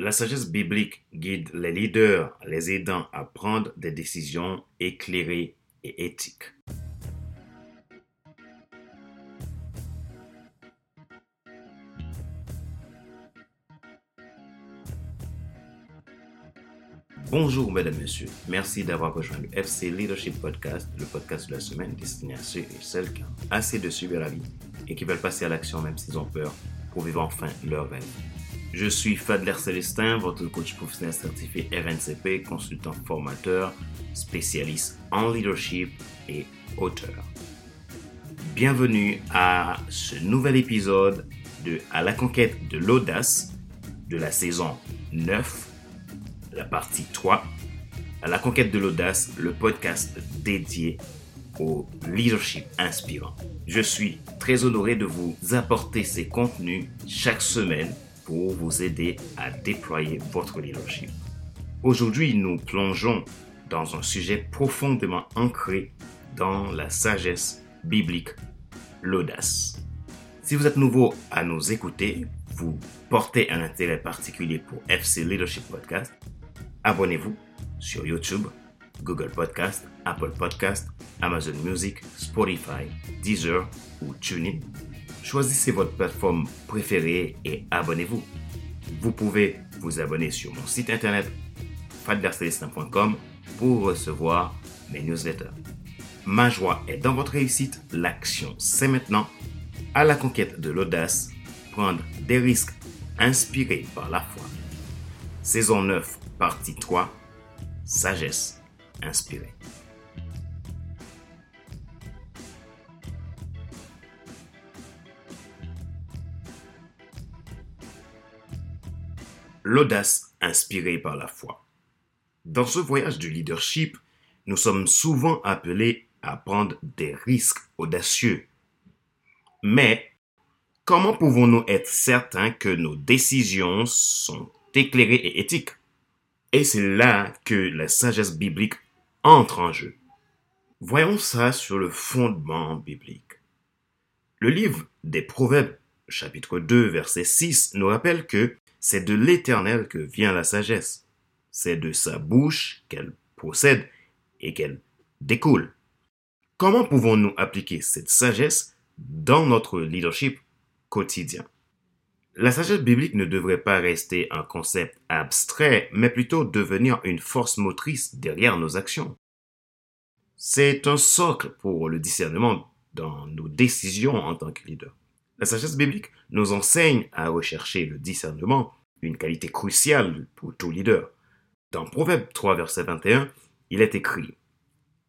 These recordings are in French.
La sagesse biblique guide les leaders, les aidant à prendre des décisions éclairées et éthiques. Bonjour mesdames, messieurs. Merci d'avoir rejoint le FC Leadership Podcast, le podcast de la semaine destiné à ceux et celles qui ont assez de subir la vie et qui veulent passer à l'action même s'ils ont peur pour vivre enfin leur rêve. Je suis Fadler Célestin, votre coach professionnel certifié RNCP, consultant formateur, spécialiste en leadership et auteur. Bienvenue à ce nouvel épisode de À la conquête de l'audace de la saison 9 la partie 3, à la conquête de l'audace, le podcast dédié au leadership inspirant. Je suis très honoré de vous apporter ces contenus chaque semaine pour vous aider à déployer votre leadership. Aujourd'hui, nous plongeons dans un sujet profondément ancré dans la sagesse biblique, l'audace. Si vous êtes nouveau à nous écouter, vous portez un intérêt particulier pour FC Leadership Podcast, Abonnez-vous sur YouTube, Google Podcast, Apple Podcast, Amazon Music, Spotify, Deezer ou TuneIn. Choisissez votre plateforme préférée et abonnez-vous. Vous pouvez vous abonner sur mon site internet fadlercelestin.com pour recevoir mes newsletters. Ma joie est dans votre réussite. L'action, c'est maintenant. À la conquête de l'audace, prendre des risques inspirés par la foi. Saison 9 Partie 3. Sagesse inspirée. L'audace inspirée par la foi. Dans ce voyage du leadership, nous sommes souvent appelés à prendre des risques audacieux. Mais comment pouvons-nous être certains que nos décisions sont éclairées et éthiques? Et c'est là que la sagesse biblique entre en jeu. Voyons ça sur le fondement biblique. Le livre des Proverbes, chapitre 2, verset 6, nous rappelle que c'est de l'Éternel que vient la sagesse. C'est de sa bouche qu'elle procède et qu'elle découle. Comment pouvons-nous appliquer cette sagesse dans notre leadership quotidien? La sagesse biblique ne devrait pas rester un concept abstrait, mais plutôt devenir une force motrice derrière nos actions. C'est un socle pour le discernement dans nos décisions en tant que leader. La sagesse biblique nous enseigne à rechercher le discernement, une qualité cruciale pour tout leader. Dans Proverbe 3, verset 21, il est écrit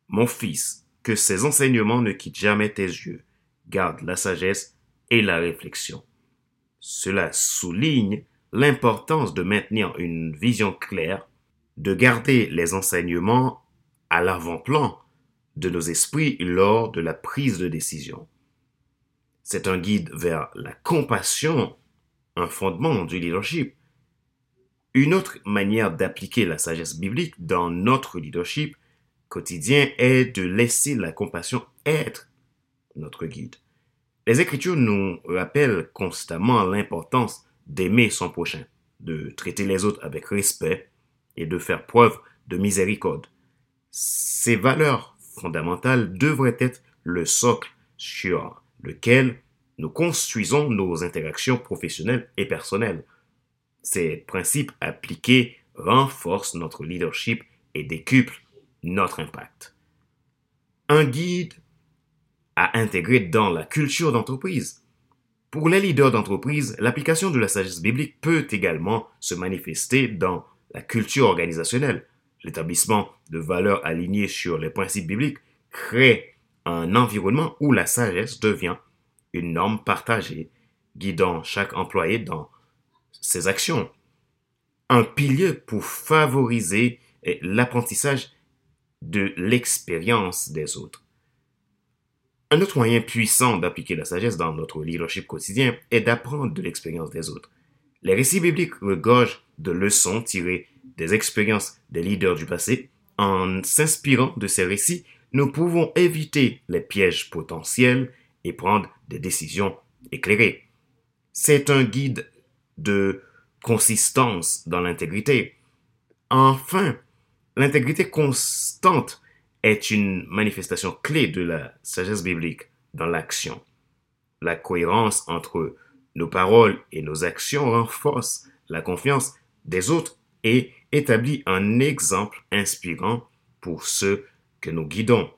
Mon fils, que ces enseignements ne quittent jamais tes yeux, garde la sagesse et la réflexion. Cela souligne l'importance de maintenir une vision claire, de garder les enseignements à l'avant-plan de nos esprits lors de la prise de décision. C'est un guide vers la compassion, un fondement du leadership. Une autre manière d'appliquer la sagesse biblique dans notre leadership quotidien est de laisser la compassion être notre guide. Les Écritures nous rappellent constamment l'importance d'aimer son prochain, de traiter les autres avec respect et de faire preuve de miséricorde. Ces valeurs fondamentales devraient être le socle sur lequel nous construisons nos interactions professionnelles et personnelles. Ces principes appliqués renforcent notre leadership et décuplent notre impact. Un guide à intégrer dans la culture d'entreprise. Pour les leaders d'entreprise, l'application de la sagesse biblique peut également se manifester dans la culture organisationnelle. L'établissement de valeurs alignées sur les principes bibliques crée un environnement où la sagesse devient une norme partagée, guidant chaque employé dans ses actions. Un pilier pour favoriser l'apprentissage de l'expérience des autres. Un autre moyen puissant d'appliquer la sagesse dans notre leadership quotidien est d'apprendre de l'expérience des autres. Les récits bibliques regorgent de leçons tirées des expériences des leaders du passé. En s'inspirant de ces récits, nous pouvons éviter les pièges potentiels et prendre des décisions éclairées. C'est un guide de consistance dans l'intégrité. Enfin, l'intégrité constante est une manifestation clé de la sagesse biblique dans l'action. La cohérence entre nos paroles et nos actions renforce la confiance des autres et établit un exemple inspirant pour ceux que nous guidons.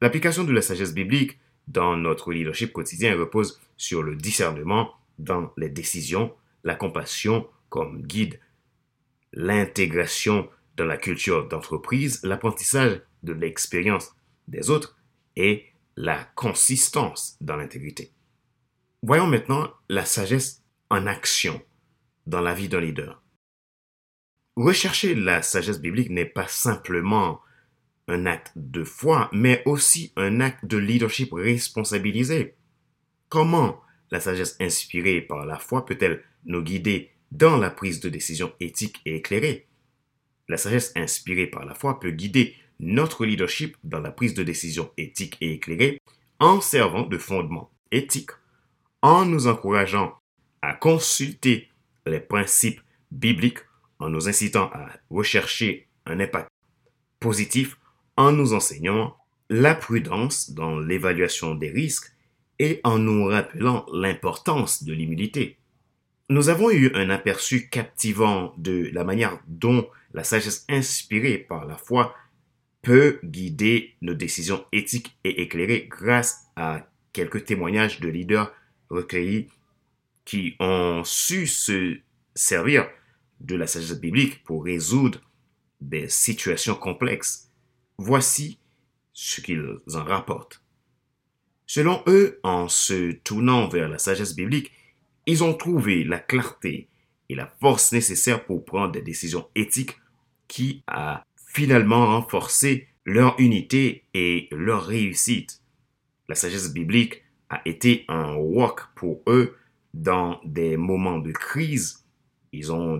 L'application de la sagesse biblique dans notre leadership quotidien repose sur le discernement dans les décisions, la compassion comme guide, l'intégration dans la culture d'entreprise, l'apprentissage de l'expérience des autres et la consistance dans l'intégrité. Voyons maintenant la sagesse en action dans la vie d'un leader. Rechercher la sagesse biblique n'est pas simplement un acte de foi, mais aussi un acte de leadership responsabilisé. Comment la sagesse inspirée par la foi peut-elle nous guider dans la prise de décision éthique et éclairée La sagesse inspirée par la foi peut guider notre leadership dans la prise de décision éthique et éclairée en servant de fondement éthique, en nous encourageant à consulter les principes bibliques, en nous incitant à rechercher un impact positif, en nous enseignant la prudence dans l'évaluation des risques et en nous rappelant l'importance de l'humilité. Nous avons eu un aperçu captivant de la manière dont la sagesse inspirée par la foi peut guider nos décisions éthiques et éclairées grâce à quelques témoignages de leaders recueillis qui ont su se servir de la sagesse biblique pour résoudre des situations complexes. Voici ce qu'ils en rapportent. Selon eux, en se tournant vers la sagesse biblique, ils ont trouvé la clarté et la force nécessaires pour prendre des décisions éthiques qui a finalement renforcé leur unité et leur réussite. La sagesse biblique a été un walk pour eux dans des moments de crise. Ils ont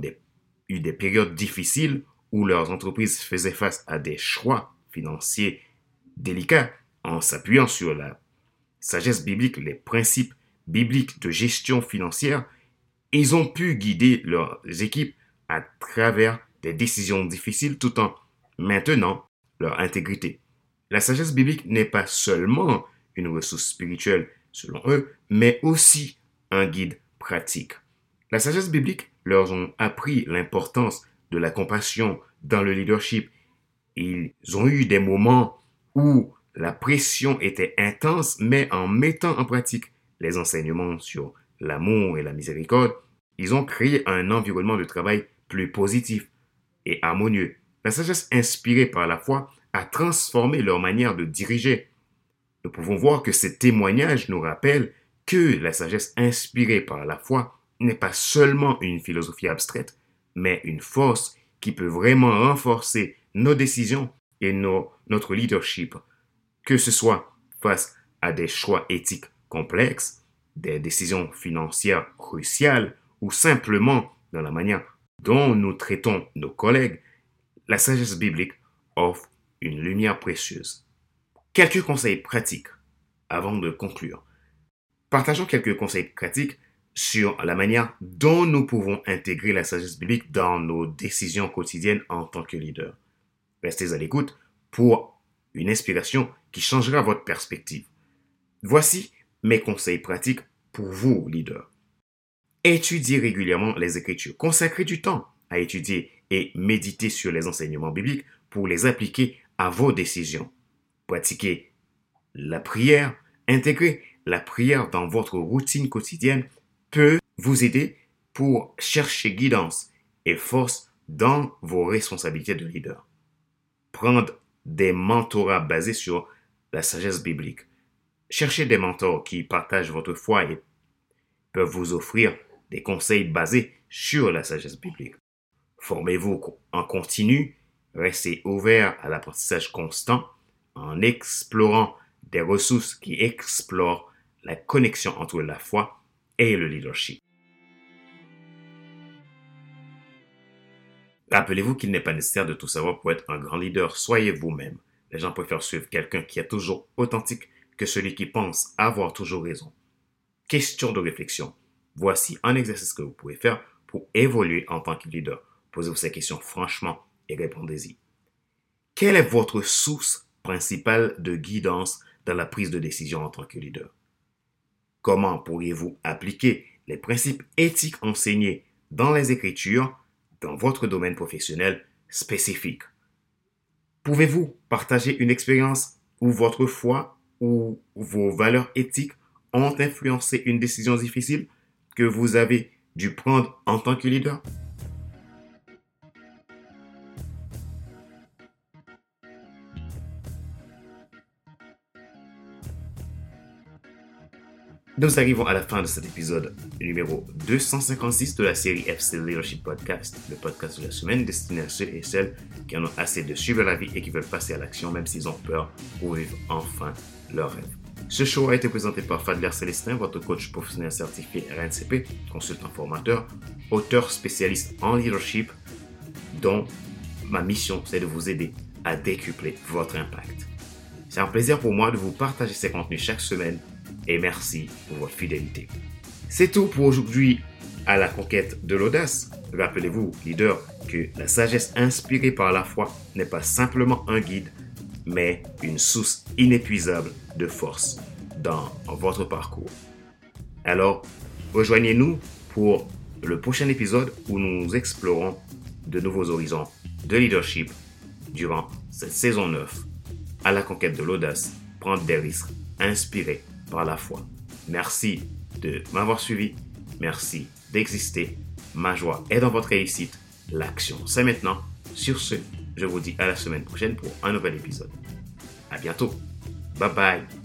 eu des périodes difficiles où leurs entreprises faisaient face à des choix financiers délicats en s'appuyant sur la sagesse biblique, les principes bibliques de gestion financière. Ils ont pu guider leurs équipes à travers des décisions difficiles tout en maintenant leur intégrité. La sagesse biblique n'est pas seulement une ressource spirituelle selon eux, mais aussi un guide pratique. La sagesse biblique leur ont appris l'importance de la compassion dans le leadership. Ils ont eu des moments où la pression était intense, mais en mettant en pratique les enseignements sur l'amour et la miséricorde, ils ont créé un environnement de travail plus positif et harmonieux. La sagesse inspirée par la foi a transformé leur manière de diriger. Nous pouvons voir que ces témoignages nous rappellent que la sagesse inspirée par la foi n'est pas seulement une philosophie abstraite, mais une force qui peut vraiment renforcer nos décisions et notre leadership, que ce soit face à des choix éthiques complexes, des décisions financières cruciales ou simplement dans la manière dont nous traitons nos collègues, la sagesse biblique offre une lumière précieuse. Quelques conseils pratiques avant de conclure. Partageons quelques conseils pratiques sur la manière dont nous pouvons intégrer la sagesse biblique dans nos décisions quotidiennes en tant que leader. Restez à l'écoute pour une inspiration qui changera votre perspective. Voici mes conseils pratiques pour vous, leader. Étudiez régulièrement les Écritures. Consacrez du temps à étudier et méditer sur les enseignements bibliques pour les appliquer à vos décisions. Pratiquez la prière, intégrer la prière dans votre routine quotidienne peut vous aider pour chercher guidance et force dans vos responsabilités de leader. Prendre des mentorats basés sur la sagesse biblique. Cherchez des mentors qui partagent votre foi et peuvent vous offrir des conseils basés sur la sagesse biblique. Formez-vous en continu, restez ouvert à l'apprentissage constant en explorant des ressources qui explorent la connexion entre la foi et le leadership. Rappelez-vous qu'il n'est pas nécessaire de tout savoir pour être un grand leader. Soyez vous-même. Les gens préfèrent suivre quelqu'un qui est toujours authentique que celui qui pense avoir toujours raison. Question de réflexion. Voici un exercice que vous pouvez faire pour évoluer en tant que leader Posez-vous ces questions franchement et répondez-y. Quelle est votre source principale de guidance dans la prise de décision en tant que leader? Comment pourriez-vous appliquer les principes éthiques enseignés dans les Écritures dans votre domaine professionnel spécifique. Pouvez-vous partager une expérience où votre foi ou vos valeurs éthiques ont influencé une décision difficile que vous avez dû prendre en tant que leader? Nous arrivons à la fin de cet épisode numéro 256 de la série FC Leadership Podcast, le podcast de la semaine destiné à ceux et celles qui en ont assez de suivre la vie et qui veulent passer à l'action même s'ils ont peur pour vivre enfin leur rêve. Ce show a été présenté par Fadler Célestin, votre coach professionnel certifié RNCP, consultant formateur, auteur spécialiste en leadership, dont ma mission c'est de vous aider à décupler votre impact. C'est un plaisir pour moi de vous partager ces contenus chaque semaine et merci pour votre fidélité. C'est tout pour aujourd'hui à la conquête de l'audace. Rappelez-vous, leader, que la sagesse inspirée par la foi n'est pas simplement un guide, mais une source inépuisable de force dans votre parcours. Alors, rejoignez-nous pour le prochain épisode où nous explorons de nouveaux horizons de leadership durant cette saison 9 à la conquête de l'audace, prendre des risques inspirés par la foi. Merci de m'avoir suivi. Merci d'exister. Ma joie est dans votre réussite. L'action, c'est maintenant. Sur ce, je vous dis à la semaine prochaine pour un nouvel épisode. À bientôt. Bye bye.